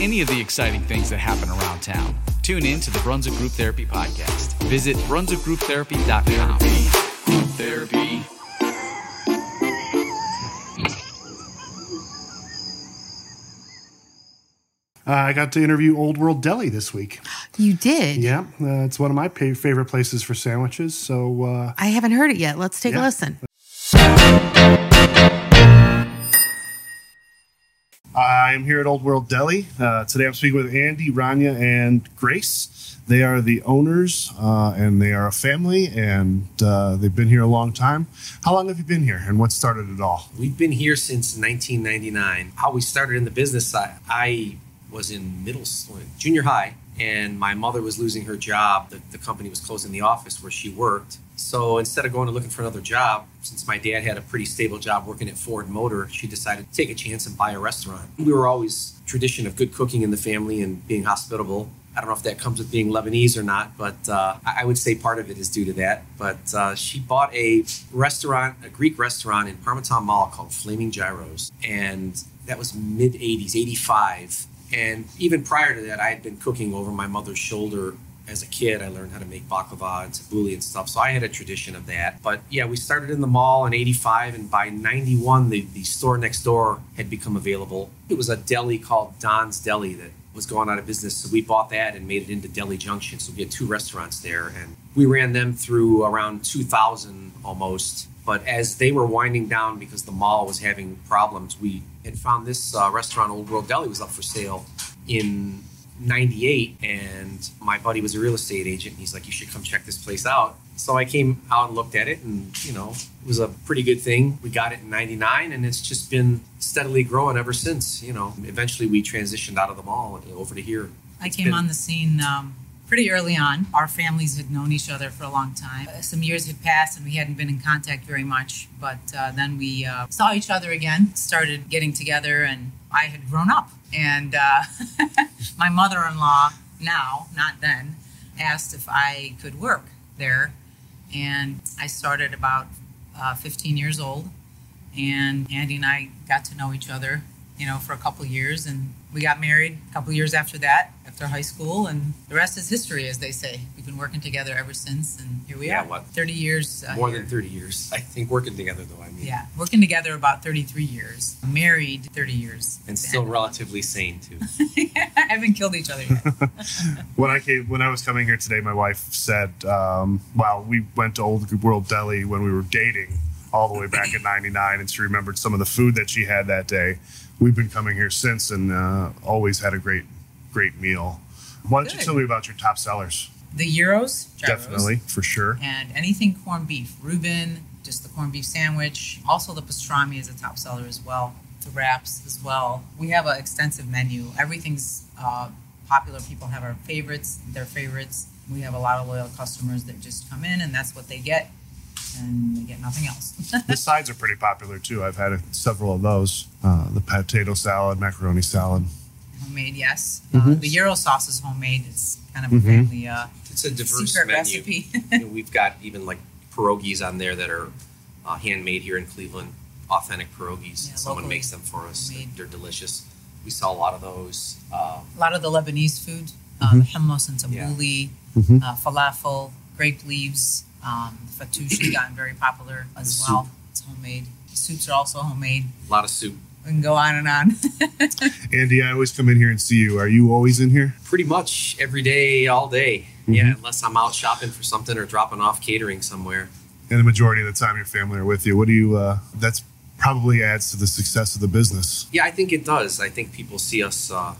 any of the exciting things that happen around town. Tune in to the Brunswick Group Therapy Podcast. Visit brunswickgrouptherapy.com. Group therapy. Uh, I got to interview Old World Deli this week. You did? Yeah, uh, it's one of my favorite places for sandwiches. So uh, I haven't heard it yet. Let's take Yeah. a listen. I am here at Old World Deli. Uh, today I'm speaking with Andy, Rania, and Grace. They are the owners uh, and they are a family and uh, they've been here a long time. How long have you been here and what started it all? We've been here since 1999. How we started in the business, I, I was in middle school, junior high, and my mother was losing her job. The, the company was closing the office where she worked. So instead of going and looking for another job, since my dad had a pretty stable job working at Ford Motor, she decided to take a chance and buy a restaurant. We were always tradition of good cooking in the family and being hospitable. I don't know if that comes with being Lebanese or not, but uh, I would say part of it is due to that. But uh, she bought a restaurant, a Greek restaurant in Parmatown Mall called Flaming Gyros. And that was mid 80s, 85. And even prior to that, I had been cooking over my mother's shoulder as a kid. I learned how to make baklava and tabbouleh and stuff. So I had a tradition of that. But yeah, we started in the mall in 85. And by 91, the, the store next door had become available. It was a deli called Don's Deli that was going out of business. So we bought that and made it into Deli Junction. So we had two restaurants there, and we ran them through around 2000 almost. But as they were winding down because the mall was having problems, we had found this uh, restaurant, Old World Deli, was up for sale in 98 and my buddy was a real estate agent and he's like you should come check this place out so i came out and looked at it and you know it was a pretty good thing we got it in 99 and it's just been steadily growing ever since you know eventually we transitioned out of the mall and over to here I It's came been- on the scene um, pretty early on. Our families had known each other for a long time. Uh, Some years had passed and we hadn't been in contact very much, but uh, then we uh, saw each other again, started getting together, and I had grown up. And uh, my mother in law, now, not then, asked if I could work there. And I started about uh, 15 years old. And Andy and I got to know each other, you know, for a couple years. And we got married a couple years after that, after high school. And the rest is history, as they say. We've been working together ever since. And here we Yeah, are. what? 30 years. Uh, more here. than 30 years i think working together though i mean Yeah, working together about 33 years. Married 30 years. and still relatively sane too I haven't killed each other yet. When I came, when I was coming here today, my wife said, um, "Well, we went to Old World Deli when we were dating, all the way back in '99, and she remembered some of the food that she had that day. We've been coming here since, and uh, always had a great, great meal. Why don't you tell me about your top sellers? the Euros, gyros, Definitely, for sure. and anything corned beef. Reuben, just the corned beef sandwich. Also, the pastrami is a top seller as well. The wraps as well. We have an extensive menu. Everything's uh, popular. People have our favorites, their favorites. We have a lot of loyal customers that just come in and that's what they get, and they get nothing else. the sides are pretty popular too. I've had several of those. Uh, the potato salad, macaroni salad. homemade, yes. Mm-hmm. Uh, the gyro sauce is homemade. It's kind of a Mhm. family uh, it's a diverse menu recipe. You know, we've got even like pierogies on there that are uh, handmade here in Cleveland, authentic pierogies. Yeah, Someone locally makes them for us. made. They're delicious. We sell a lot of those. Uh, a lot of the Lebanese food, uh, Mm-hmm. the hummus and Yeah. tabbouleh, Mhm. uh, falafel, grape leaves. Um, fattoush has gotten very popular as The well. It's homemade. Soups are also homemade. a lot of soup. We can go on and on. Andy, I always come in here and see you. Are you always in here? Pretty much every day, all day. Mm-hmm. Yeah, unless I'm out shopping for something or dropping off catering somewhere. And the majority of the time, your family are with you. What do you? Uh, that's probably adds to the success of the business. Yeah, I think it does. I think people see us uh,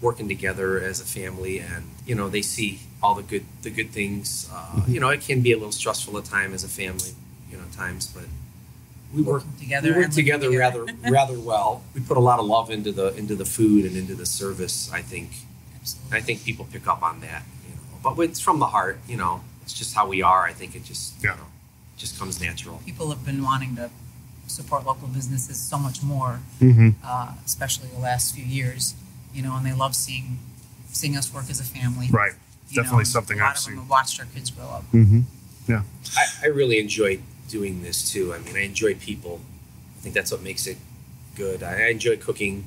working together as a family, and you know they see all the good the good things. Uh, You know, it can be a little stressful at times as a family, you know, times but we work together We work together together. rather rather well. We put a lot of love into the into the food and into the service. I think. Absolutely. I think people pick up on that. You know, but it's from the heart. You know, it's just how we are. I think it just Yeah. you know, just comes natural. People have been wanting to support local businesses so much more, Mm-hmm. uh, especially the last few years. You know, and they love seeing seeing us work as a family. Right. You know, Definitely something a lot I've of them have watched our kids grow up. Mm-hmm. Yeah. I, I really enjoy doing this too. I mean, I enjoy people. I think that's what makes it good. I, I enjoy cooking.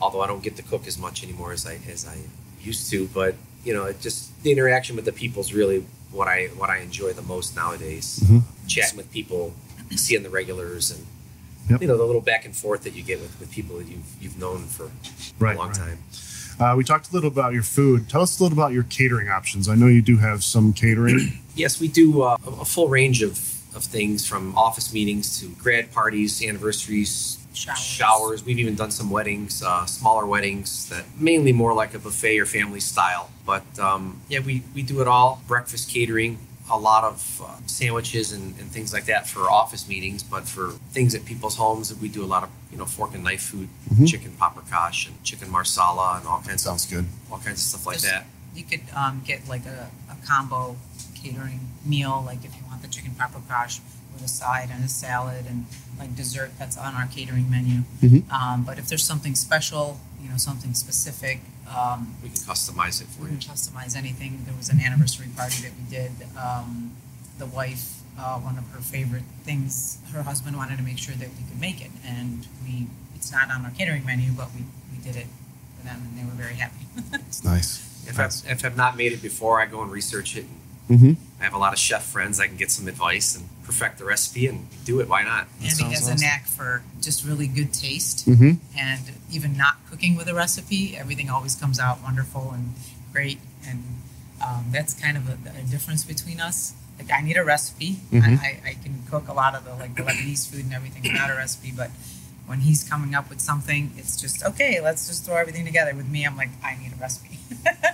although I don't get to cook as much anymore as I as I used to. But you know, it just the interaction with the people is really what I what I enjoy the most nowadays. Mhm. Chatting with people, seeing the regulars, and Yep. you know the little back and forth that you get with, with people that you've you've known for Right, a long right. time. Uh, we talked a little about your food. Tell us a little about your catering options. I know you do have some catering. Yes, we do uh, a a full range of, of things from office meetings to grad parties, anniversaries, Showers. showers. We've even done some weddings, uh, smaller weddings that mainly more like a buffet or family style. But um, yeah, we, we do it all. Breakfast catering, a lot of uh, sandwiches and, and things like that for office meetings. But for things at people's homes, we do a lot of you know fork and knife food, chicken paprikash and chicken marsala and all kinds Sounds of good. all kinds of stuff like Just- that. You could um, get like a, a combo catering meal, like if you want the chicken paprikash with a side and a salad and like dessert that's on our catering menu. Mhm. Um, but if there's something special, you know, something specific, um, We can customize it for we you. can customize anything. There was an anniversary party that we did. Um, the wife, uh, one of her favorite things, her husband wanted to make sure that we could make it, and we. It's not on our catering menu, but we, we did it for them, and they were very happy. It's nice. If I've, if I've not made it before, I go and research it. Mm-hmm. I have a lot of chef friends. I can get some advice and perfect the recipe and do it. Why not? and he has awesome. a knack for just really good taste. Mm-hmm. And even not cooking with a recipe, everything always comes out wonderful and great. And um, that's kind of a, a difference between us. Like I need a recipe. Mhm. I, I, I can cook a lot of the like the Lebanese food and everything without a recipe, but when he's coming up with something, it's just okay. Let's just throw everything together. With me, I'm like, I need a recipe.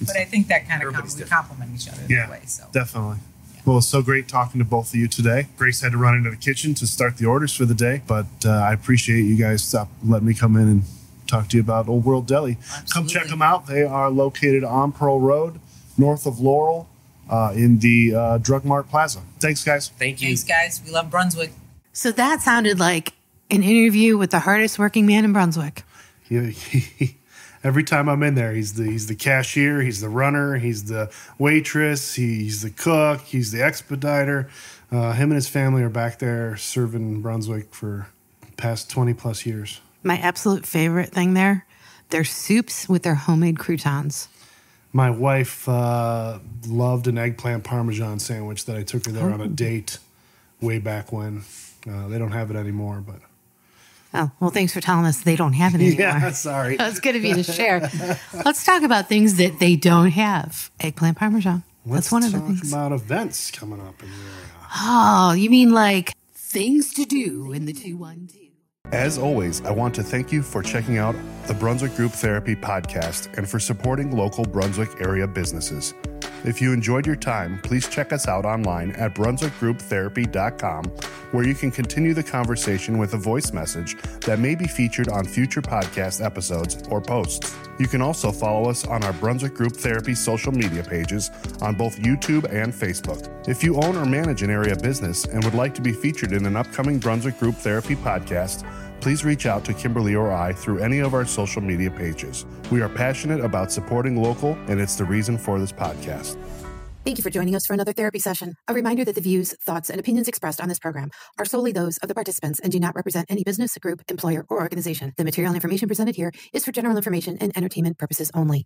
but I think that kind of com- we complement each other Yeah. that way. So Definitely. Well, it's so great talking to both of you today. Grace had to run into the kitchen to start the orders for the day, but uh, I appreciate you guys stop letting me come in and talk to you about Old World Deli. Come check them out. They are located on Pearl Road, north of Laurel, uh, in the uh, Drug Mart Plaza. Thanks, guys. Thank you. thanks, guys. We love Brunswick. So that sounded like an interview with the hardest working man in Brunswick. He, he, every time I'm in there, he's the he's the cashier, he's the runner, he's the waitress, he's the cook, he's the expediter. Uh, him and his family are back there serving Brunswick for past 20 plus years. My absolute favorite thing there, their soups with their homemade croutons. My wife uh, loved an eggplant parmesan sandwich that I took her there on a date way back when. Uh, they don't have it anymore, but Oh, well, thanks for telling us they don't have it anymore. yeah, sorry. That's good of you to share. Let's talk about things that they don't have. Eggplant parmesan. Let's That's one of the talk things. about events coming up in the area. Oh, you mean like things to do in the 212? As always, I want to thank you for checking out the Brunswick Group Therapy podcast and for supporting local Brunswick area businesses. If you enjoyed your time, please check us out online at brunswickgrouptherapy.com, where you can continue the conversation with a voice message that may be featured on future podcast episodes or posts. You can also follow us on our Brunswick Group Therapy social media pages on both YouTube and Facebook. If you own or manage an area business and would like to be featured in an upcoming Brunswick Group Therapy podcast, please reach out to Kimberlee or I through any of our social media pages. We are passionate about supporting local, and it's the reason for this podcast. Thank you for joining us for another therapy session. A reminder that the views, thoughts, and opinions expressed on this program are solely those of the participants and do not represent any business, group, employer, or organization. The material information presented here is for general information and entertainment purposes only.